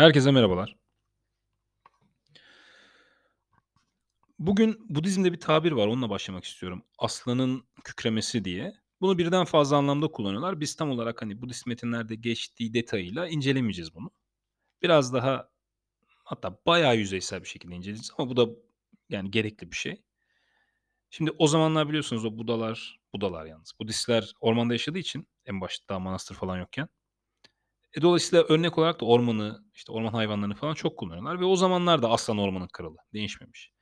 Herkese merhabalar. Bugün Budizm'de bir tabir var, onunla başlamak istiyorum. "Aslanın kükremesi" diye. Bunu birden fazla anlamda kullanıyorlar. Biz tam olarak, hani, Budist metinlerde geçtiği detayıyla incelemeyeceğiz bunu. Biraz daha hatta bayağı yüzeysel bir şekilde inceleyeceğiz ama bu da, yani, gerekli bir şey. Şimdi o zamanlar biliyorsunuz o Budalar, Budalar yalnız, Budistler ormanda yaşadığı için en başta daha manastır falan yokken E, dolayısıyla örnek olarak da ormanı, işte, orman hayvanlarını falan çok kullanıyorlar ve o zamanlar da aslan ormanın kralı, değişmemiş.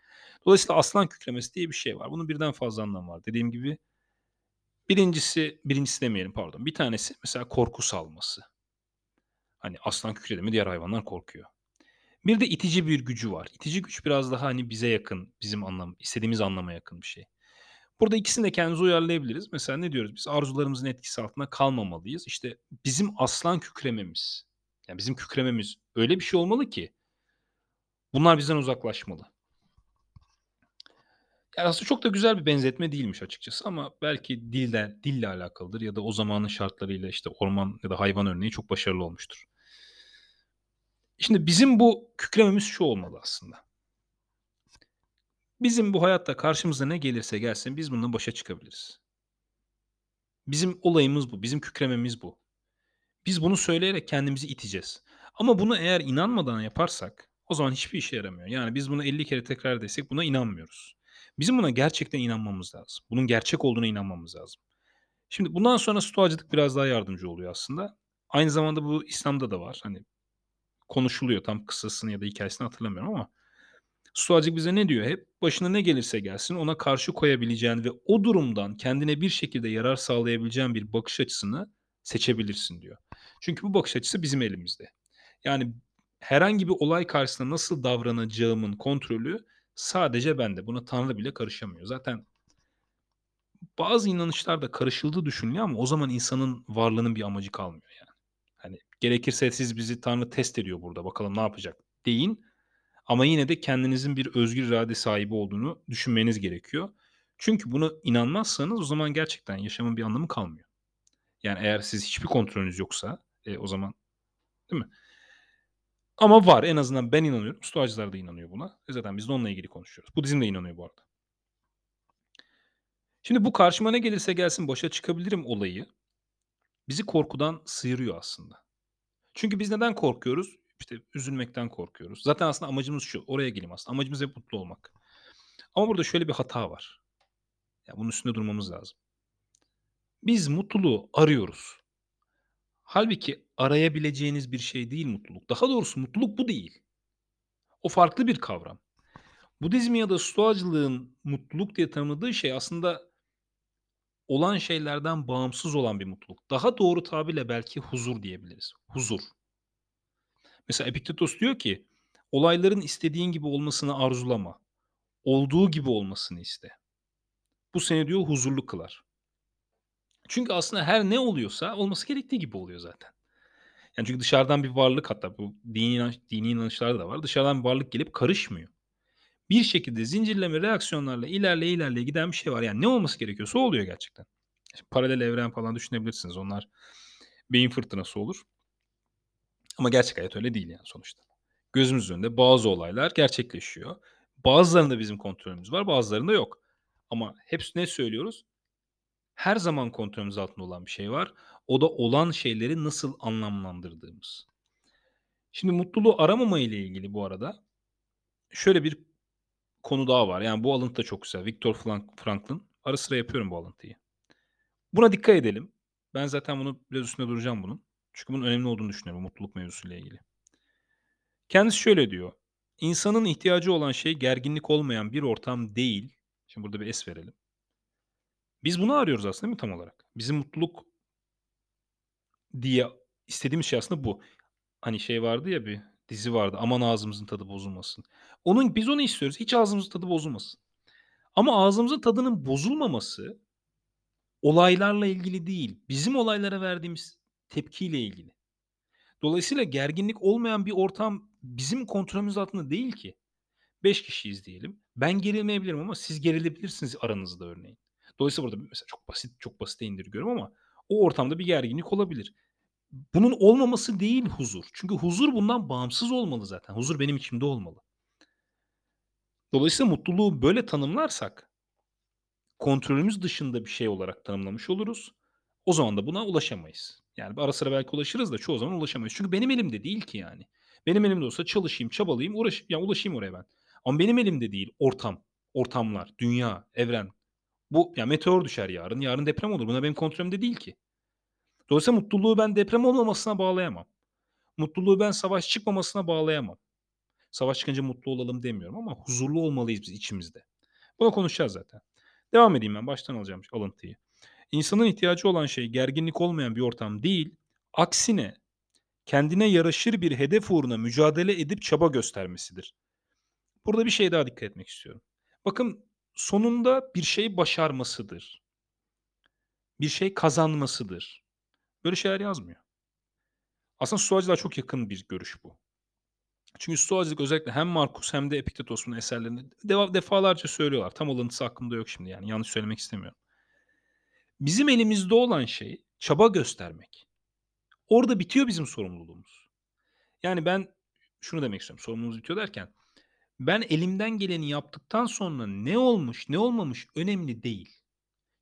Dolayısıyla aslan kükremesi diye bir şey var. Bunun birden fazla anlamı var. Dediğim gibi birincisi, birincisi demeyelim pardon. Bir tanesi mesela korku salması. Hani aslan kükredi mi diğer hayvanlar korkuyor. Bir de itici bir gücü var. İtici güç biraz daha, hani, bize yakın, bizim anlam istediğimiz anlama yakın bir şey. Burada ikisini de kendimize uyarlayabiliriz. Mesela ne diyoruz biz? Arzularımızın etkisi altında kalmamalıyız. İşte bizim aslan kükrememiz, yani bizim kükrememiz öyle bir şey olmalı ki bunlar bizden uzaklaşmalı. Yani aslında çok da güzel bir benzetme değilmiş açıkçası ama belki dilde dille alakalıdır ya da o zamanın şartlarıyla, işte, orman ya da hayvan örneği çok başarılı olmuştur. Şimdi bizim bu kükrememiz şu olmalı aslında. Bizim bu hayatta karşımıza ne gelirse gelsin biz bununla başa çıkabiliriz. Bizim olayımız bu, bizim kükrememiz bu. Biz bunu söyleyerek kendimizi iteceğiz. Ama bunu eğer inanmadan yaparsak o zaman hiçbir işe yaramıyor. Yani biz bunu 50 kere tekrar desek buna inanmıyoruz. Bizim buna gerçekten inanmamız lazım. Bunun gerçek olduğuna inanmamız lazım. Şimdi bundan sonra stoacılık biraz daha yardımcı oluyor aslında. Aynı zamanda bu İslam'da da var. Hani konuşuluyor. Tam kıssasını ya da hikayesini hatırlamıyorum ama stoacılık bize ne diyor hep? Başına ne gelirse gelsin ona karşı koyabileceğin ve o durumdan kendine bir şekilde yarar sağlayabileceğin bir bakış açısını seçebilirsin diyor. Çünkü bu bakış açısı bizim elimizde. Yani herhangi bir olay karşısında nasıl davranacağımın kontrolü sadece bende. Buna Tanrı bile karışamıyor. Zaten bazı inanışlarda karışıldığı düşünülüyor ama o zaman insanın varlığının bir amacı kalmıyor yani. Hani gerekirse siz bizi Tanrı test ediyor burada bakalım ne yapacak deyin. Ama yine de kendinizin bir özgür irade sahibi olduğunu düşünmeniz gerekiyor. Çünkü buna inanmazsanız o zaman gerçekten yaşamın bir anlamı kalmıyor. Yani eğer siz hiçbir kontrolünüz yoksa e, o zaman değil mi? Ama var en azından ben inanıyorum. Stoacılar da inanıyor buna. E zaten biz de onunla ilgili konuşuyoruz. Budizm de inanıyor bu arada. Şimdi bu karşıma ne gelirse gelsin başa çıkabilirim olayı bizi korkudan sıyırıyor aslında. Çünkü biz neden korkuyoruz? İşte üzülmekten korkuyoruz. Zaten aslında amacımız şu. Oraya geleyim aslında. Amacımız hep mutlu olmak. Ama burada şöyle bir hata var. Ya bunun üstünde durmamız lazım. Biz mutluluğu arıyoruz. Halbuki arayabileceğiniz bir şey değil mutluluk. Daha doğrusu mutluluk bu değil. O farklı bir kavram. Budizm ya da Stoacılığın mutluluk diye tanımladığı şey aslında olan şeylerden bağımsız olan bir mutluluk. Daha doğru tabirle belki huzur diyebiliriz. Huzur. Mesela Epiktetos diyor ki olayların istediğin gibi olmasını arzulama. Olduğu gibi olmasını iste. Bu seni diyor huzurlu kılar. Çünkü aslında her ne oluyorsa olması gerektiği gibi oluyor zaten. Yani çünkü dışarıdan bir varlık hatta bu dini, inanç, dini inançlarda da var. Dışarıdan bir varlık gelip karışmıyor. Bir şekilde zincirleme reaksiyonlarla ilerleye ilerleye giden bir şey var. Yani ne olması gerekiyorsa oluyor gerçekten. İşte paralel evren falan düşünebilirsiniz. Onlar beyin fırtınası olur. Ama gerçek hayat öyle değil yani sonuçta. Gözümüz önünde bazı olaylar gerçekleşiyor. Bazılarında bizim kontrolümüz var, bazılarında yok. Ama hepsi ne söylüyoruz? Her zaman kontrolümüz altında olan bir şey var. O da olan şeyleri nasıl anlamlandırdığımız. Şimdi mutluluğu aramama ile ilgili bu arada şöyle bir konu daha var. Yani bu alıntı da çok güzel. Viktor Franklin. Ara sıra yapıyorum bu alıntıyı. Buna dikkat edelim. Ben zaten bunu biraz üstünde duracağım bunun. Çünkü bunun önemli olduğunu düşünüyorum mutluluk mevzusuyla ilgili. Kendisi şöyle diyor. İnsanın ihtiyacı olan şey gerginlik olmayan bir ortam değil. Şimdi burada bir es verelim. Biz bunu arıyoruz aslında değil mi tam olarak? Bizim mutluluk diye istediğimiz şey aslında bu. Hani şey vardı ya bir dizi vardı. Aman ağzımızın tadı bozulmasın. Onun biz onu istiyoruz. Hiç ağzımızın tadı bozulmasın. Ama ağzımızın tadının bozulmaması olaylarla ilgili değil. Bizim olaylara verdiğimiz tepkiyle ilgili. Dolayısıyla gerginlik olmayan bir ortam bizim kontrolümüz altında değil ki. 5 kişiyiz diyelim. Ben gerilmeyebilirim ama siz gerilebilirsiniz aranızda örneğin. Dolayısıyla burada mesela çok basit çok basite indirgiyorum ama o ortamda bir gerginlik olabilir. Bunun olmaması değil huzur. Çünkü huzur bundan bağımsız olmalı zaten. Huzur benim içimde olmalı. Dolayısıyla mutluluğu böyle tanımlarsak kontrolümüz dışında bir şey olarak tanımlamış oluruz. O zaman da buna ulaşamayız. Yani ara sıra belki ulaşırız da çoğu zaman ulaşamayız. Çünkü benim elimde değil ki yani. Benim elimde olsa çalışayım, çabalayayım, uğraş yani ulaşayım oraya ben. Ama benim elimde değil ortam, ortamlar, dünya, evren. Bu ya meteor düşer yarın, yarın deprem olur. Buna benim kontrolümde değil ki. Dolayısıyla mutluluğu ben deprem olmamasına bağlayamam. Mutluluğu ben savaş çıkmamasına bağlayamam. Savaş çıkınca mutlu olalım demiyorum ama huzurlu olmalıyız biz içimizde. Bunu konuşacağız zaten. Devam edeyim ben baştan alacağım alıntıyı. İnsanın ihtiyacı olan şey gerginlik olmayan bir ortam değil, aksine kendine yaraşır bir hedef uğruna mücadele edip çaba göstermesidir. Burada bir şey daha dikkat etmek istiyorum. Bakın sonunda bir şey başarmasıdır. Bir şey kazanmasıdır. Böyle şeyler yazmıyor. Aslında Stoacılığa çok yakın bir görüş bu. Çünkü Stoacılık özellikle hem Markus hem de Epiktetos'un eserlerinde defalarca söylüyorlar. Tam alıntısı aklımda yok şimdi yani yanlış söylemek istemiyorum. Bizim elimizde olan şey çaba göstermek. Orada bitiyor bizim sorumluluğumuz. Yani ben şunu demek istiyorum. Sorumluluğumuz bitiyor derken ben elimden geleni yaptıktan sonra ne olmuş, ne olmamış önemli değil.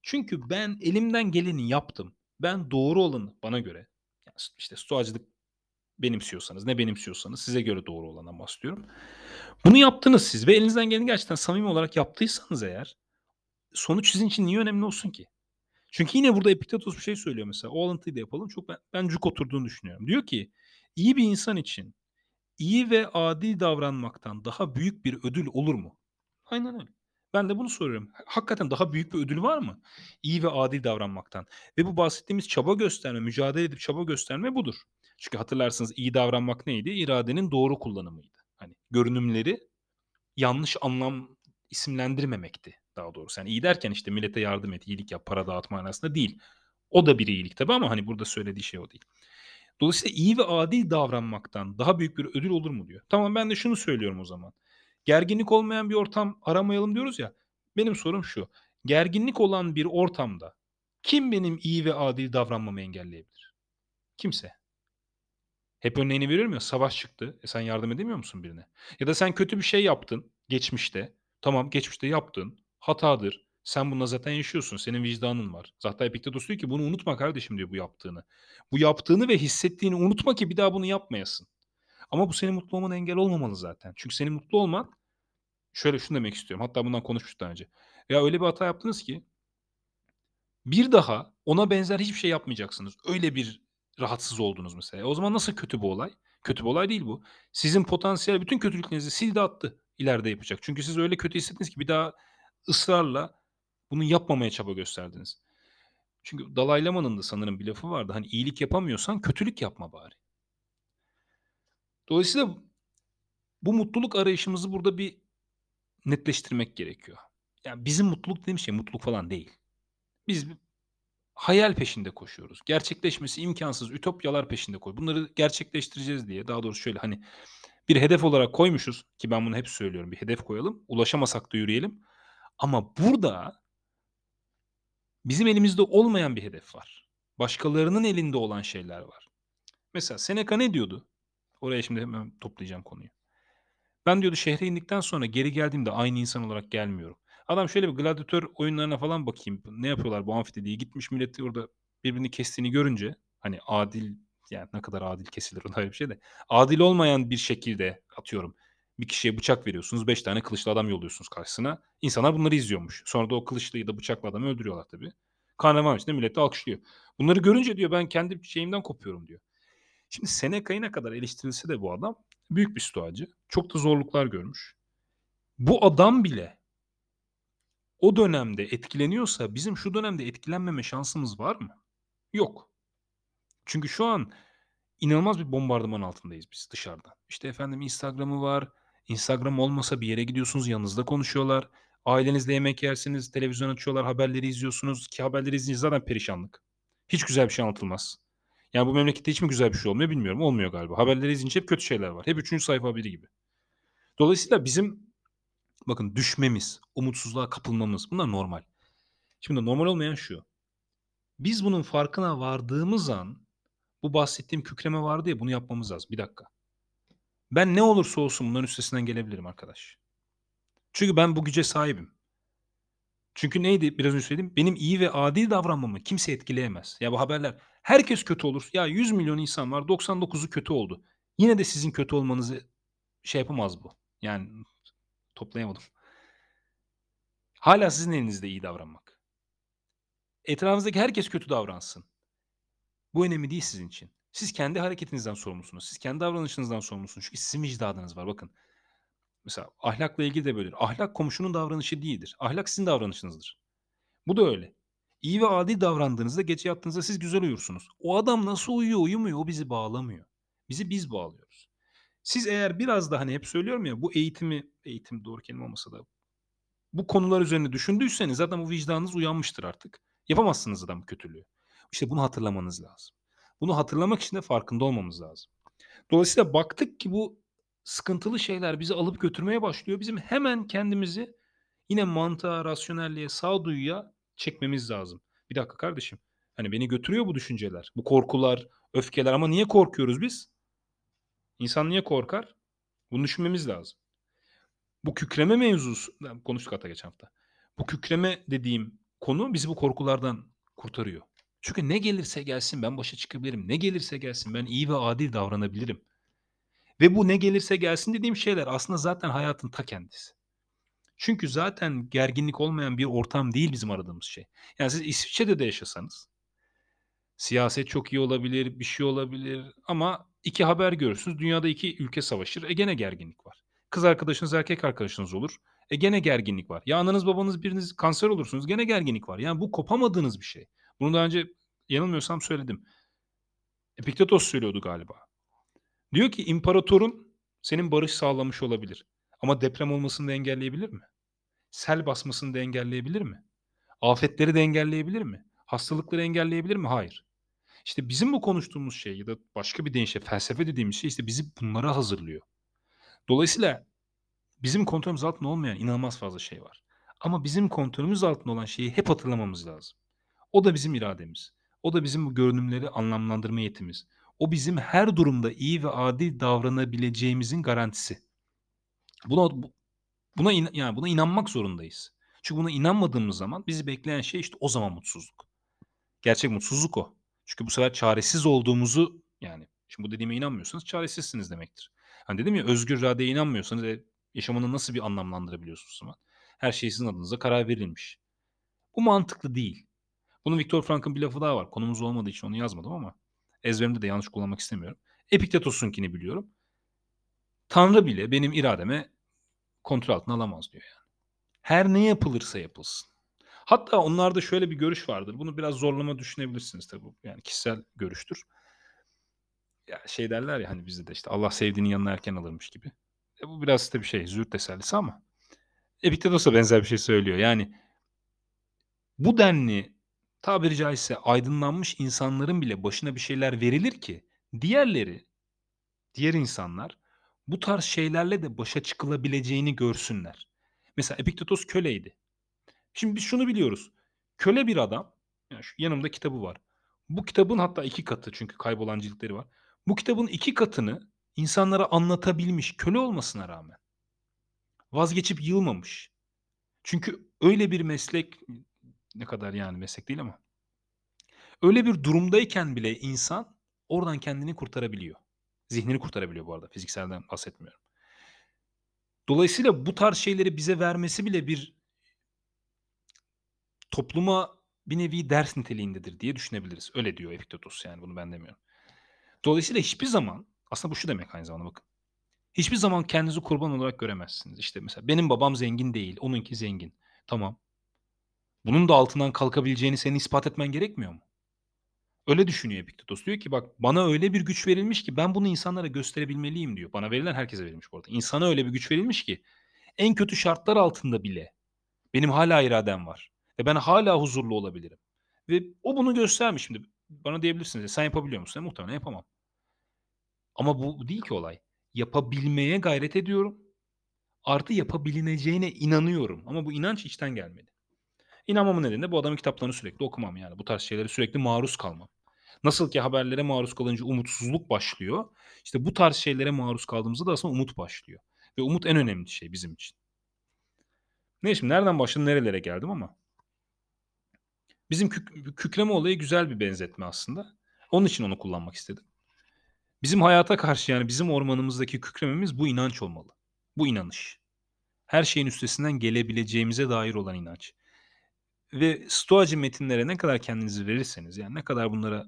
Çünkü ben elimden geleni yaptım. Ben doğru olanı bana göre yani işte stoacılık benimsiyorsanız, ne benimsiyorsanız size göre doğru olandan bahsediyorum. Bunu yaptınız siz ve elinizden geleni gerçekten samimi olarak yaptıysanız eğer sonuç sizin için niye önemli olsun ki? Çünkü yine burada Epiktetos bir şey söylüyor mesela. O alıntıyı da yapalım. Çok ben, ben cuk oturduğunu düşünüyorum. Diyor ki iyi bir insan için iyi ve adil davranmaktan daha büyük bir ödül olur mu? Aynen öyle. Ben de bunu soruyorum. Hakikaten daha büyük bir ödül var mı? İyi ve adil davranmaktan. Ve bu bahsettiğimiz çaba gösterme, mücadele edip çaba gösterme budur. Çünkü hatırlarsınız iyi davranmak neydi? İradenin doğru kullanımıydı. Hani görünümleri yanlış anlam isimlendirmemekti daha doğrusu. Yani iyi derken işte millete yardım et, iyilik yap, para dağıt manasında değil. O da bir iyilik tabii ama hani burada söylediği şey o değil. Dolayısıyla iyi ve adil davranmaktan daha büyük bir ödül olur mu diyor. Tamam ben de şunu söylüyorum o zaman. Gerginlik olmayan bir ortam aramayalım diyoruz ya. Benim sorum şu. Gerginlik olan bir ortamda kim benim iyi ve adil davranmamı engelleyebilir? Kimse. Hep örneğini veriyorum ya savaş çıktı. E sen yardım edemiyor musun birine? Ya da sen kötü bir şey yaptın geçmişte. Tamam geçmişte yaptın. Hatadır. Sen bununla zaten yaşıyorsun. Senin vicdanın var. Zaten Epiktetos diyor ki bunu unutma kardeşim diyor bu yaptığını. Bu yaptığını ve hissettiğini unutma ki bir daha bunu yapmayasın. Ama bu senin mutlu olmana engel olmamalı zaten. Çünkü senin mutlu olman şöyle şunu demek istiyorum. Hatta bundan konuşmuştuk daha önce. Ya öyle bir hata yaptınız ki bir daha ona benzer hiçbir şey yapmayacaksınız. Öyle bir rahatsız oldunuz mesela. E o zaman nasıl kötü bu olay? Kötü bir olay değil bu. Sizin potansiyel bütün kötülüklerinizi sildi attı ileride yapacak. Çünkü siz öyle kötü hissettiniz ki bir daha ısrarla bunu yapmamaya çaba gösterdiniz. Çünkü Dalai Lama'nın da sanırım bir lafı vardı. Hani iyilik yapamıyorsan kötülük yapma bari. Dolayısıyla bu mutluluk arayışımızı burada bir netleştirmek gerekiyor. Yani bizim mutluluk dediğim şey mutluluk falan değil. Biz hayal peşinde koşuyoruz. Gerçekleşmesi imkansız ütopyalar peşinde koy. Bunları gerçekleştireceğiz diye daha doğrusu şöyle hani bir hedef olarak koymuşuz ki ben bunu hep söylüyorum. Bir hedef koyalım. Ulaşamasak da yürüyelim. Ama burada bizim elimizde olmayan bir hedef var. Başkalarının elinde olan şeyler var. Mesela Seneca ne diyordu? Oraya şimdi hemen toplayacağım konuyu. Ben diyordu şehre indikten sonra geri geldiğimde aynı insan olarak gelmiyorum. Adam şöyle bir gladyatör oyunlarına falan bakayım. Ne yapıyorlar bu amfide diye. Gitmiş milleti orada birbirini kestiğini görünce hani adil yani ne kadar adil kesilir ona öyle bir şey de. Adil olmayan bir şekilde atıyorum. Bir kişiye bıçak veriyorsunuz. Beş tane kılıçlı adam yolluyorsunuz karşısına. İnsanlar bunları izliyormuş. Sonra da o kılıçlıyı da bıçaklı adamı öldürüyorlar tabii. Karnaval içinde millet de alkışlıyor. Bunları görünce diyor ben kendi şeyimden kopuyorum diyor. Şimdi Seneca'yı ne kadar eleştirilse de bu adam büyük bir stoacı. Çok da zorluklar görmüş. Bu adam bile o dönemde etkileniyorsa bizim şu dönemde etkilenmeme şansımız var mı? Yok. Çünkü şu an inanılmaz bir bombardıman altındayız biz dışarıdan. İşte efendim Instagram'ı var. Instagram olmasa bir yere gidiyorsunuz yanınızda konuşuyorlar. Ailenizle yemek yersiniz, televizyon açıyorlar, haberleri izliyorsunuz. Ki haberleri izleyince zaten perişanlık. Hiç güzel bir şey anlatılmaz. Yani bu memlekette hiç mi güzel bir şey olmuyor bilmiyorum. Olmuyor galiba. Haberleri izleyince hep kötü şeyler var. Hep üçüncü sayfa haberi gibi. Dolayısıyla bizim bakın düşmemiz, umutsuzluğa kapılmamız bunlar normal. Şimdi normal olmayan şu. Biz bunun farkına vardığımız an Bu bahsettiğim kükreme vardı ya bunu yapmamız lazım. Bir dakika. Ben ne olursa olsun bunların üstesinden gelebilirim arkadaş. Çünkü ben bu güce sahibim. Çünkü neydi biraz önce söylediğim? Benim iyi ve adil davranmamı kimse etkileyemez. Ya bu haberler herkes kötü olur. Ya 100 milyon insan var 99'u kötü oldu. Yine de sizin kötü olmanızı şey yapamaz bu. Yani toplayamadım. Hala sizin elinizde iyi davranmak. Etrafınızdaki herkes kötü davransın. Bu önemli değil sizin için. Siz kendi hareketinizden sorumlusunuz. Siz kendi davranışınızdan sorumlusunuz. Çünkü sizin vicdanınız var. Bakın. Mesela ahlakla ilgili de böyledir. Ahlak komşunun davranışı değildir. Ahlak sizin davranışınızdır. Bu da öyle. İyi ve adil davrandığınızda gece yattığınızda siz güzel uyursunuz. O adam nasıl uyuyor uyumuyor o bizi bağlamıyor. Bizi biz bağlıyoruz. Siz eğer biraz da hani hep söylüyorum ya bu eğitimi, eğitim doğru kelime olmasa da bu konular üzerine düşündüyseniz zaten bu vicdanınız uyanmıştır artık. Yapamazsınız adam kötülüğü. İşte bunu hatırlamanız lazım. Bunu hatırlamak için de farkında olmamız lazım. Dolayısıyla baktık ki bu sıkıntılı şeyler bizi alıp götürmeye başlıyor. Bizim hemen kendimizi yine mantığa, rasyonelliğe, sağduyuya çekmemiz lazım. Bir dakika kardeşim. Hani beni götürüyor bu düşünceler, bu korkular, öfkeler ama niye korkuyoruz biz? İnsan niye korkar? Bunu düşünmemiz lazım. Bu kükreme mevzusu, konuştuk hatta geçen hafta. Bu kükreme dediğim konu bizi bu korkulardan kurtarıyor. Çünkü ne gelirse gelsin ben başa çıkabilirim. Ne gelirse gelsin ben iyi ve adil davranabilirim. Ve bu ne gelirse gelsin dediğim şeyler aslında zaten hayatın ta kendisi. Çünkü zaten gerginlik olmayan bir ortam değil bizim aradığımız şey. Yani siz İsviçre'de de yaşasanız siyaset çok iyi olabilir, bir şey olabilir ama iki haber görürsünüz. Dünyada iki ülke savaşır. E gene gerginlik var. Kız arkadaşınız erkek arkadaşınız olur. E gene gerginlik var. Ya ananız babanız biriniz kanser olursunuz. Gene gerginlik var. Yani bu kopamadığınız bir şey. Bunu daha önce yanılmıyorsam söyledim. Epiktetos söylüyordu galiba. Diyor ki imparatorun senin barış sağlamış olabilir. Ama deprem olmasını da engelleyebilir mi? Sel basmasını da engelleyebilir mi? Afetleri de engelleyebilir mi? Hastalıkları engelleyebilir mi? Hayır. İşte bizim bu konuştuğumuz şey ya da başka bir deyişle felsefe dediğimiz şey işte bizi bunlara hazırlıyor. Dolayısıyla bizim kontrolümüz altında olmayan inanılmaz fazla şey var. Ama bizim kontrolümüz altında olan şeyi hep hatırlamamız lazım. O da bizim irademiz. O da bizim bu görünümleri anlamlandırma yetimiz. O bizim her durumda iyi ve adil davranabileceğimizin garantisi. Buna buna in, yani buna inanmak zorundayız. Çünkü buna inanmadığımız zaman bizi bekleyen şey işte o zaman mutsuzluk. Gerçek mutsuzluk o. Çünkü bu sefer çaresiz olduğumuzu yani şimdi bu dediğime inanmıyorsanız çaresizsiniz demektir. Hani dedim ya özgür iradeye inanmıyorsanız e, yaşamını nasıl bir anlamlandırabiliyorsunuz zaman? Her şey sizin adınıza karar verilmiş. Bu mantıklı değil. Bunun Viktor Frankl'ın bir lafı daha var. Konumuz olmadığı için onu yazmadım ama ezberimde de yanlış kullanmak istemiyorum. Epiktetos'unkini biliyorum. Tanrı bile benim irademe kontrol altına alamaz diyor yani. Her ne yapılırsa yapılsın. Hatta onlarda şöyle bir görüş vardır. Bunu biraz zorlama düşünebilirsiniz tabii. Yani kişisel görüştür. Ya şey derler ya hani bizde de işte Allah sevdiğinin yanına erken alırmış gibi. E bu biraz bir şey züğürt tesellisi ama Epiktetos da benzer bir şey söylüyor. Yani bu denli tabiri caizse aydınlanmış insanların bile başına bir şeyler verilir ki diğerleri, diğer insanlar bu tarz şeylerle de başa çıkılabileceğini görsünler. Mesela Epiktetos köleydi. Şimdi biz şunu biliyoruz. Köle bir adam, yani şu yanımda kitabı var. Bu kitabın hatta iki katı çünkü kaybolan ciltleri var. Bu kitabın iki katını insanlara anlatabilmiş köle olmasına rağmen vazgeçip yılmamış. Çünkü öyle bir meslek ne kadar yani meslek değil ama öyle bir durumdayken bile insan oradan kendini kurtarabiliyor. Zihnini kurtarabiliyor bu arada. Fizikselden bahsetmiyorum. Dolayısıyla bu tarz şeyleri bize vermesi bile bir topluma bir nevi ders niteliğindedir diye düşünebiliriz. Öyle diyor Epiktetos yani bunu ben demiyorum. Dolayısıyla hiçbir zaman aslında bu şu demek aynı zamanda bakın. Hiçbir zaman kendinizi kurban olarak göremezsiniz. İşte mesela benim babam zengin değil, onunki zengin. Tamam. Bunun da altından kalkabileceğini senin ispat etmen gerekmiyor mu? Öyle düşünüyor Epiktetos. Diyor ki bak bana öyle bir güç verilmiş ki ben bunu insanlara gösterebilmeliyim diyor. Bana verilen herkese verilmiş bu arada. İnsana öyle bir güç verilmiş ki en kötü şartlar altında bile benim hala iradem var. Ve ben hala huzurlu olabilirim. Ve o bunu göstermiş şimdi. Bana diyebilirsiniz sen yapabiliyor musun? E, muhtemelen yapamam. Ama bu değil ki olay. Yapabilmeye gayret ediyorum. Artı yapabilineceğine inanıyorum. Ama bu inanç içten gelmedi. İnanmamın nedeni de bu adamın kitaplarını sürekli okumam yani. Bu tarz şeylere sürekli maruz kalmam. Nasıl ki haberlere maruz kalınca umutsuzluk başlıyor, işte bu tarz şeylere maruz kaldığımızda da aslında umut başlıyor ve umut en önemli şey bizim için. Neyse şimdi nereden başladım, nerelere geldim ama bizim kük kükreme olayı güzel bir benzetme aslında. Onun için onu kullanmak istedim. Bizim hayata karşı, yani, bizim ormanımızdaki kükrememiz bu inanç olmalı. Bu inanış. Her şeyin üstesinden gelebileceğimize dair olan inanç. Ve Stoacı metinlere ne kadar kendinizi verirseniz, yani, ne kadar bunlara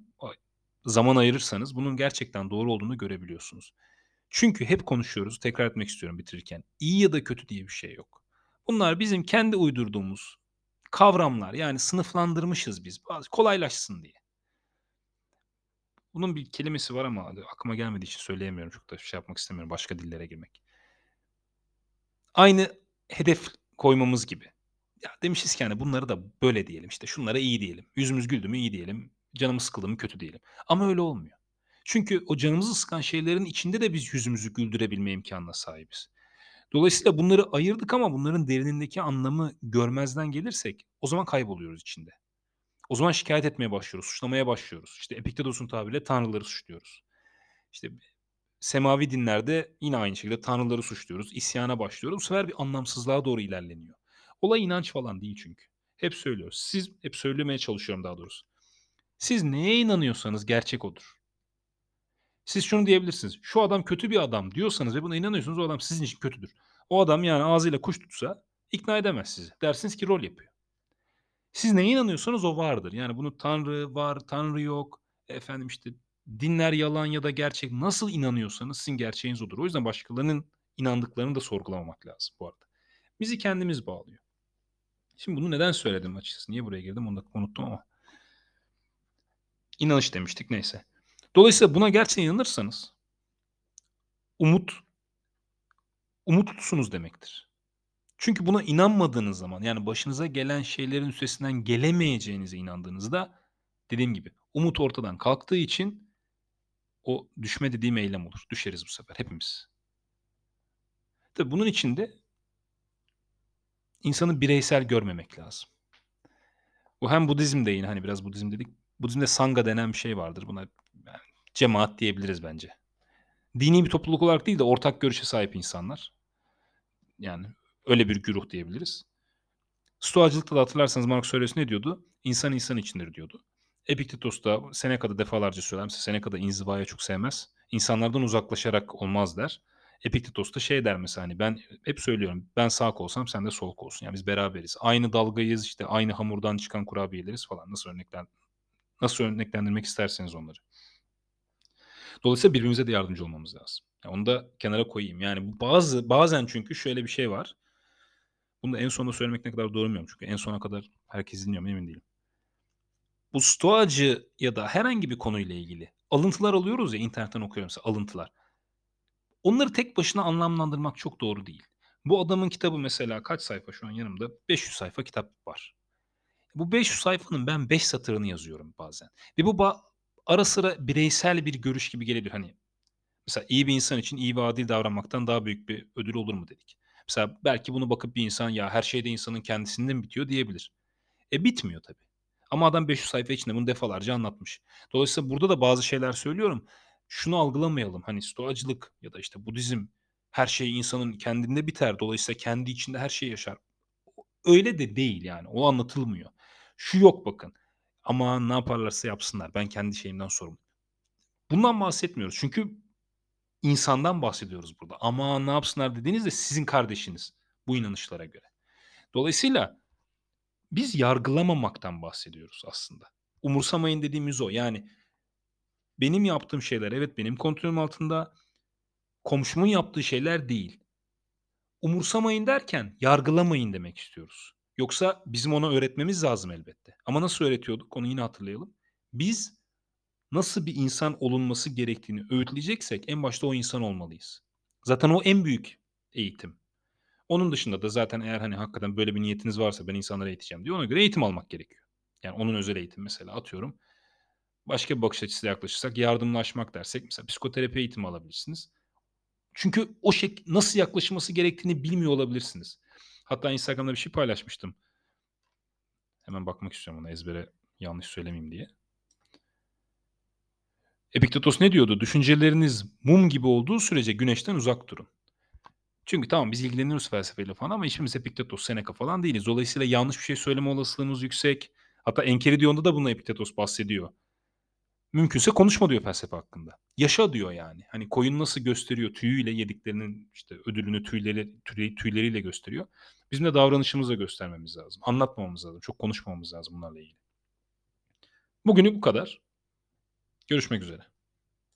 zaman ayırırsanız bunun gerçekten doğru olduğunu görebiliyorsunuz. Çünkü hep konuşuyoruz, tekrar etmek istiyorum bitirirken. İyi ya da kötü diye bir şey yok. Bunlar bizim kendi uydurduğumuz kavramlar. Yani sınıflandırmışız biz kolaylaşsın diye. Bunun bir kelimesi var ama aklıma gelmediği için söyleyemiyorum. Çok da şey yapmak istemiyorum, başka dillere girmek. Aynı hedef koymamız gibi. Ya demişiz ki hani bunları da böyle diyelim işte şunlara iyi diyelim. Yüzümüz güldü mü iyi diyelim. Canımız sıkıldı mı kötü diyelim. Ama öyle olmuyor. Çünkü o canımızı sıkan şeylerin içinde de biz yüzümüzü güldürebilme imkanına sahibiz. Dolayısıyla bunları ayırdık ama bunların derinindeki anlamı görmezden gelirsek o zaman kayboluyoruz içinde. O zaman şikayet etmeye başlıyoruz, suçlamaya başlıyoruz. İşte Epiktetos'un tabiriyle tanrıları suçluyoruz. İşte semavi dinlerde yine aynı şekilde tanrıları suçluyoruz, isyana başlıyoruz. Bu sefer bir anlamsızlığa doğru ilerleniyor. Olay inanç falan değil çünkü. Hep söylüyoruz. Siz hep söylemeye çalışıyorum daha doğrusu. Siz neye inanıyorsanız gerçek odur. Siz şunu diyebilirsiniz. Şu adam kötü bir adam diyorsanız ve buna inanıyorsunuz o adam sizin için kötüdür. O adam yani ağzıyla kuş tutsa ikna edemez sizi. Dersiniz ki rol yapıyor. Siz neye inanıyorsanız o vardır. Yani bunu Tanrı var, Tanrı yok, efendim işte dinler yalan ya da gerçek nasıl inanıyorsanız sizin gerçeğiniz odur. O yüzden başkalarının inandıklarını da sorgulamamak lazım bu arada. Bizi kendimiz bağlıyor. Şimdi bunu neden söyledim açıkçası? Niye buraya girdim onu da unuttum ama. İnanış demiştik neyse. Dolayısıyla buna gerçekten inanırsanız umut umutlusunuz demektir. Çünkü buna inanmadığınız zaman yani başınıza gelen şeylerin üstesinden gelemeyeceğinize inandığınızda dediğim gibi umut ortadan kalktığı için o düşme dediğim eylem olur. Düşeriz bu sefer hepimiz. Tabii bunun için de insanı bireysel görmemek lazım. Bu hem Budizm'de yine hani biraz Budizm dedik. Budizm'de Sangha denen bir şey vardır. Buna yani cemaat diyebiliriz bence. Dini bir topluluk olarak değil de ortak görüşe sahip insanlar. Yani öyle bir güruh diyebiliriz. Stoacılıkta da hatırlarsanız Marcus Aurelius ne diyordu? İnsan insan içindir diyordu. Epiktetos da Seneca'da defalarca söyler. Mesela Seneca'da inzivaya çok sevmez. İnsanlardan uzaklaşarak olmaz der. Epiktetos da şey der mesela hani ben hep söylüyorum ben sağ olsam sen de sol olsun. Yani biz beraberiz. Aynı dalgayız işte aynı hamurdan çıkan kurabiyeleriz falan. Nasıl örnekler nasıl örneklendirmek isterseniz onları. Dolayısıyla birbirimize de yardımcı olmamız lazım. Yani onu da kenara koyayım. Yani bazı bazen çünkü şöyle bir şey var. Bunu da en sonunda söylemek ne kadar doğru bilmiyorum. Çünkü en sona kadar herkes dinliyor emin değilim. Bu stoacı ya da herhangi bir konuyla ilgili alıntılar alıyoruz ya internetten okuyorum alıntılar. Onları tek başına anlamlandırmak çok doğru değil. Bu adamın kitabı mesela kaç sayfa şu an yanımda? 500 sayfa kitap var. Bu 500 sayfanın ben 5 satırını yazıyorum bazen. Ve bu ba- ara sıra bireysel bir görüş gibi gelebilir. Hani mesela iyi bir insan için iyi ve adil davranmaktan daha büyük bir ödül olur mu dedik. Mesela belki bunu bakıp bir insan ya her şeyde insanın kendisinden bitiyor diyebilir. E bitmiyor tabii. Ama adam 500 sayfa içinde bunu defalarca anlatmış. Dolayısıyla burada da bazı şeyler söylüyorum. Şunu algılamayalım. Hani stoacılık ya da işte Budizm her şey insanın kendinde biter. Dolayısıyla kendi içinde her şey yaşar. Öyle de değil yani. O anlatılmıyor. Şu yok bakın. Ama ne yaparlarsa yapsınlar. Ben kendi şeyimden sorumluyum. Bundan bahsetmiyoruz. Çünkü insandan bahsediyoruz burada. Ama ne yapsınlar dediğinizde sizin kardeşiniz bu inanışlara göre. Dolayısıyla biz yargılamamaktan bahsediyoruz aslında. Umursamayın dediğimiz o. Yani benim yaptığım şeyler evet benim kontrolüm altında. Komşumun yaptığı şeyler değil. Umursamayın derken yargılamayın demek istiyoruz. Yoksa bizim ona öğretmemiz lazım elbette. Ama nasıl öğretiyorduk onu yine hatırlayalım. Biz nasıl bir insan olunması gerektiğini öğütleyeceksek en başta o insan olmalıyız. Zaten o en büyük eğitim. Onun dışında da zaten eğer hani hakikaten böyle bir niyetiniz varsa ben insanlara eğiteceğim diye ona göre eğitim almak gerekiyor. Yani onun özel eğitim mesela atıyorum. Başka bir bakış açısıyla yaklaşırsak yardımlaşmak dersek mesela psikoterapi eğitimi alabilirsiniz. Çünkü o şey nasıl yaklaşılması gerektiğini bilmiyor olabilirsiniz. Hatta Instagram'da bir şey paylaşmıştım. Hemen bakmak istiyorum ona ezbere yanlış söylemeyeyim diye. Epiktetos ne diyordu? Düşünceleriniz mum gibi olduğu sürece güneşten uzak durun. Çünkü tamam biz ilgileniyoruz felsefeyle falan ama hiçbirimiz Epiktetos, Seneca falan değiliz. Dolayısıyla yanlış bir şey söyleme olasılığımız yüksek. Hatta Enchiridion da bunu Epiktetos bahsediyor. Mümkünse konuşma diyor felsefe hakkında. Yaşa diyor yani. Hani koyun nasıl gösteriyor tüyüyle yediklerinin işte ödülünü tüyleri, tüy, tüyleriyle gösteriyor. Bizim de davranışımızla göstermemiz lazım. Anlatmamamız lazım. Çok konuşmamamız lazım bunlarla ilgili. Bugünlük bu kadar. Görüşmek üzere.